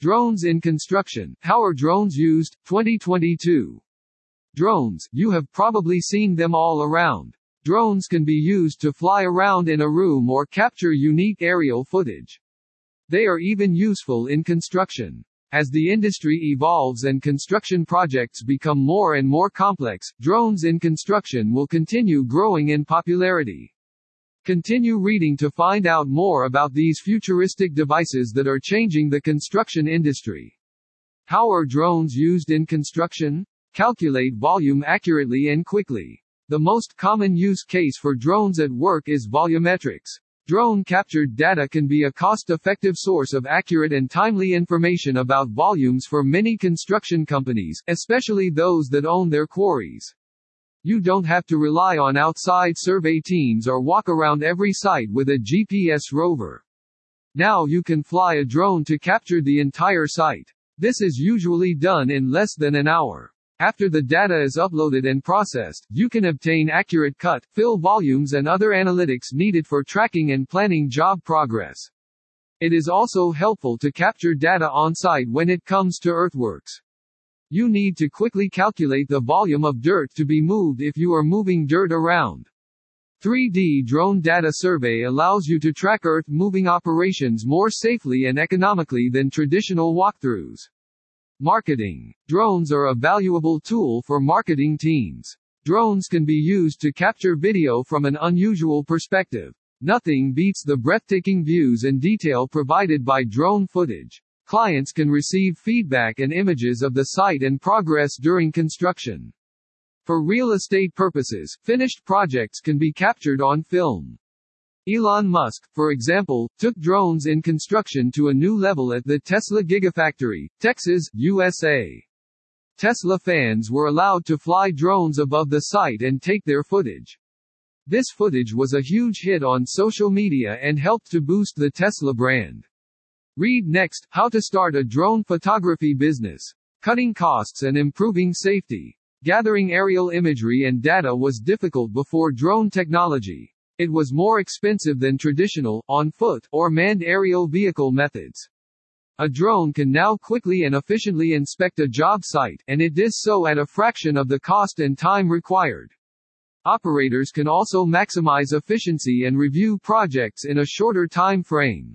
Drones in construction. How are drones used? 2022. Drones, you have probably seen them all around. Drones can be used to fly around in a room or capture unique aerial footage. They are even useful in construction. As the industry evolves and construction projects become more and more complex, drones in construction will continue growing in popularity. Continue reading to find out more about these futuristic devices that are changing the construction industry. How are drones used in construction? Calculate volume accurately and quickly. The most common use case for drones at work is volumetrics. Drone captured data can be a cost-effective source of accurate and timely information about volumes for many construction companies, especially those that own their quarries. You don't have to rely on outside survey teams or walk around every site with a GPS rover. Now you can fly a drone to capture the entire site. This is usually done in less than an hour. After the data is uploaded and processed, you can obtain accurate cut, fill volumes and other analytics needed for tracking and planning job progress. It is also helpful to capture data on site when it comes to earthworks. You need to quickly calculate the volume of dirt to be moved if you are moving dirt around. 3D drone data survey allows you to track earth moving operations more safely and economically than traditional walkthroughs. Marketing. Drones are a valuable tool for marketing teams. Drones can be used to capture video from an unusual perspective. Nothing beats the breathtaking views and detail provided by drone footage. Clients can receive feedback and images of the site and progress during construction. For real estate purposes, finished projects can be captured on film. Elon Musk, for example, took drones in construction to a new level at the Tesla Gigafactory, Texas, USA. Tesla fans were allowed to fly drones above the site and take their footage. This footage was a huge hit on social media and helped to boost the Tesla brand. Read next How to Start a Drone Photography Business. Cutting costs and improving safety. Gathering aerial imagery and data was difficult before drone technology. It was more expensive than traditional, on foot, or manned aerial vehicle methods. A drone can now quickly and efficiently inspect a job site, and it does so at a fraction of the cost and time required. Operators can also maximize efficiency and review projects in a shorter time frame.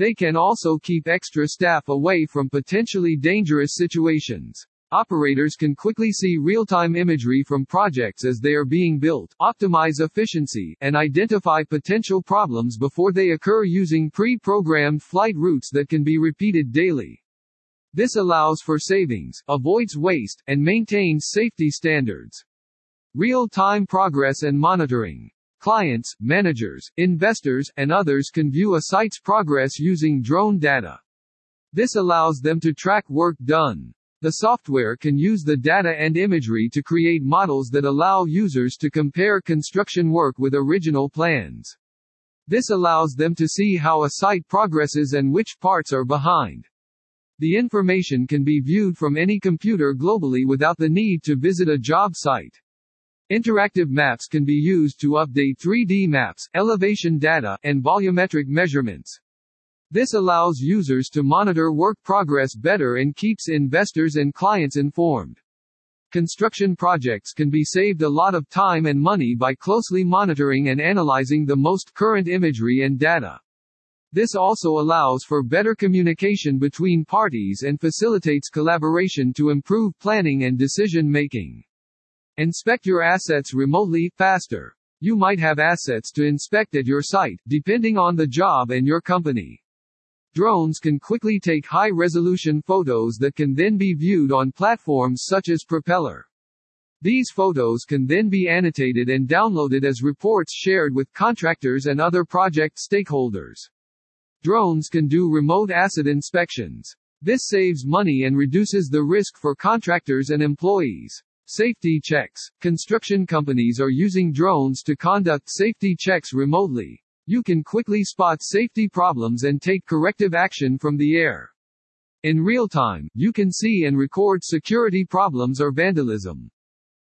They can also keep extra staff away from potentially dangerous situations. Operators can quickly see real-time imagery from projects as they are being built, optimize efficiency, and identify potential problems before they occur using pre-programmed flight routes that can be repeated daily. This allows for savings, avoids waste, and maintains safety standards. Real-time progress and monitoring. Clients, managers, investors, and others can view a site's progress using drone data. This allows them to track work done, the software can use the data and imagery to create models that allow users to compare construction work with original plans. This allows them to see how a site progresses and which parts are behind. The information can be viewed from any computer globally without the need to visit a job site. Interactive maps can be used to update 3D maps, elevation data, and volumetric measurements. This allows users to monitor work progress better and keeps investors and clients informed. Construction projects can be saved a lot of time and money by closely monitoring and analyzing the most current imagery and data. This also allows for better communication between parties and facilitates collaboration to improve planning and decision making. Inspect your assets remotely, faster. You might have assets to inspect at your site, depending on the job and your company. Drones can quickly take high-resolution photos that can then be viewed on platforms such as Propeller. These photos can then be annotated and downloaded as reports shared with contractors and other project stakeholders. Drones can do remote asset inspections. This saves money and reduces the risk for contractors and employees. Safety checks. Construction companies are using drones to conduct safety checks remotely. You can quickly spot safety problems and take corrective action from the air. In real time, you can see and record security problems or vandalism.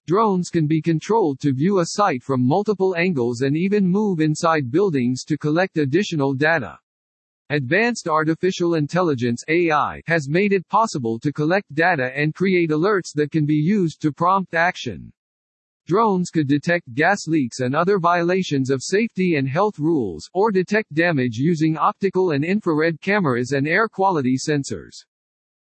Drones can be controlled to view a site from multiple angles and even move inside buildings to collect additional data. Advanced Artificial Intelligence AI has made it possible to collect data and create alerts that can be used to prompt action. Drones could detect gas leaks and other violations of safety and health rules, or detect damage using optical and infrared cameras and air quality sensors.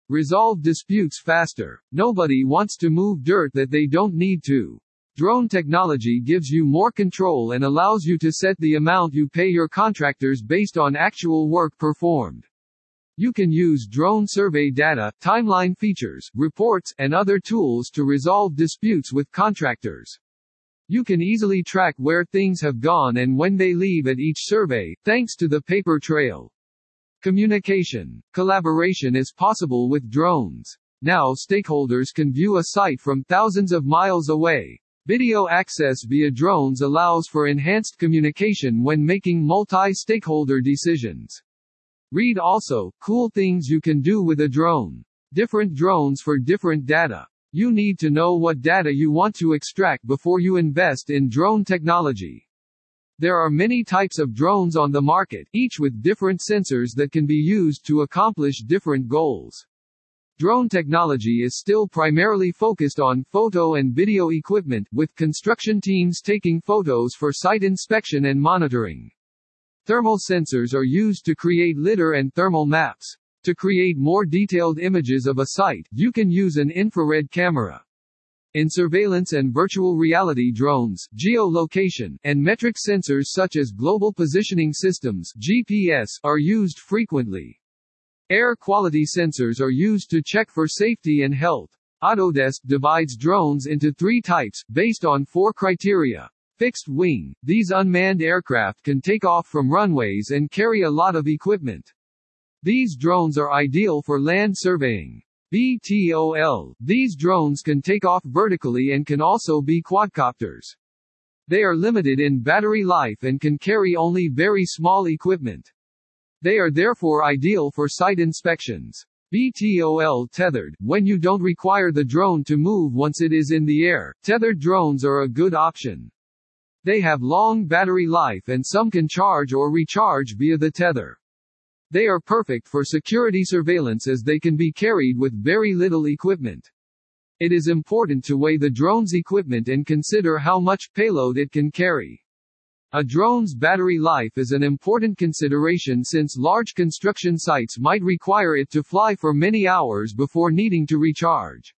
Resolve disputes faster. Nobody wants to move dirt that they don't need to. Drone technology gives you more control and allows you to set the amount you pay your contractors based on actual work performed. You can use drone survey data, timeline features, reports, and other tools to resolve disputes with contractors. You can easily track where things have gone and when they leave at each survey, thanks to the paper trail. Communication. Collaboration is possible with drones. Now stakeholders can view a site from thousands of miles away. Video access via drones allows for enhanced communication when making multi-stakeholder decisions. Read also, cool things you can do with a drone. Different drones for different data. You need to know what data you want to extract before you invest in drone technology. There are many types of drones on the market, each with different sensors that can be used to accomplish different goals. Drone technology is still primarily focused on photo and video equipment, with construction teams taking photos for site inspection and monitoring. Thermal sensors are used to create lidar and thermal maps. To create more detailed images of a site, you can use an infrared camera. In surveillance and virtual reality drones, geolocation, and metric sensors such as global positioning systems GPS are used frequently. Air quality sensors are used to check for safety and health. Autodesk divides drones into three types, based on four criteria. Fixed wing. These unmanned aircraft can take off from runways and carry a lot of equipment. These drones are ideal for land surveying. VTOL. These drones can take off vertically and can also be quadcopters. They are limited in battery life and can carry only very small equipment. They are therefore ideal for site inspections. VTOL tethered. When you don't require the drone to move once it is in the air, tethered drones are a good option. They have long battery life and some can charge or recharge via the tether. They are perfect for security surveillance as they can be carried with very little equipment. It is important to weigh the drone's equipment and consider how much payload it can carry. A drone's battery life is an important consideration since large construction sites might require it to fly for many hours before needing to recharge.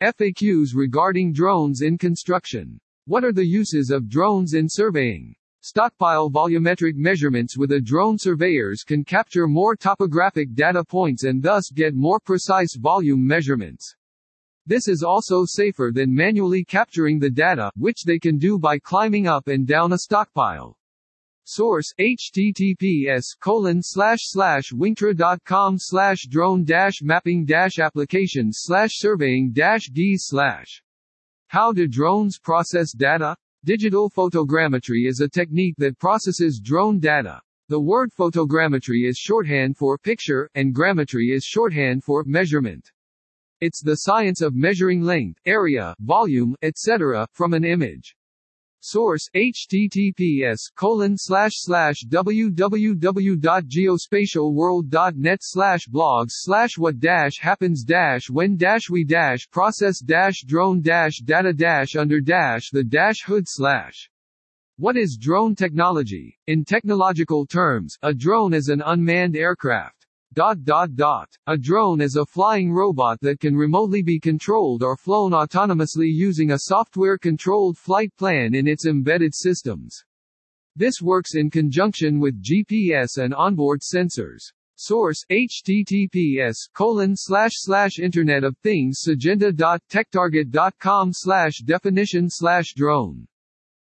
FAQs regarding drones in construction. What are the uses of drones in surveying? Stockpile volumetric measurements with a drone surveyors can capture more topographic data points and thus get more precise volume measurements. This is also safer than manually capturing the data, which they can do by climbing up and down a stockpile. Source https colon slash slash wingtra.com slash drone dash mapping dash applications slash surveying dash geese slash How do drones process data? Digital photogrammetry is a technique that processes drone data. The word photogrammetry is shorthand for picture, and grammetry is shorthand for measurement. It's the science of measuring length, area, volume, etc., from an image. Source https colon slash slash www.geospatialworld.net slash blogs slash what dash happens dash when dash we dash process dash drone dash data dash under dash the dash hood slash what is drone technology? In technological terms, a drone is an unmanned aircraft. Dot dot dot. A drone is a flying robot that can remotely be controlled or flown autonomously using a software-controlled flight plan in its embedded systems. This works in conjunction with GPS and onboard sensors. Source https colon slash slash internet of things sagenda.techtarget.com slash definition slash drone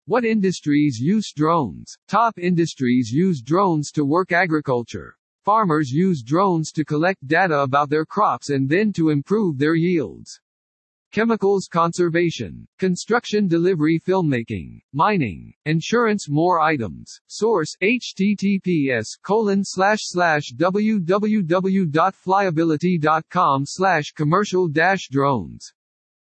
what industries use drones? Top industries use drones to work agriculture. Farmers use drones to collect data about their crops and then to improve their yields. Chemicals conservation, construction delivery filmmaking, mining, insurance more items. Source https colon slash slash www.flyability.com slash commercial dash drones.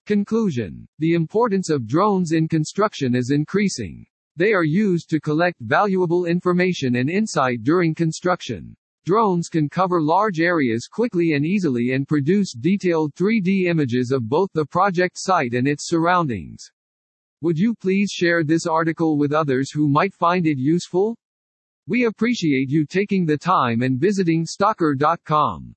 Conclusion. The importance of drones in construction is increasing. They are used to collect valuable information and insight during construction. Drones can cover large areas quickly and easily and produce detailed 3D images of both the project site and its surroundings. Would you please share this article with others who might find it useful? We appreciate you taking the time and visiting staaker.com.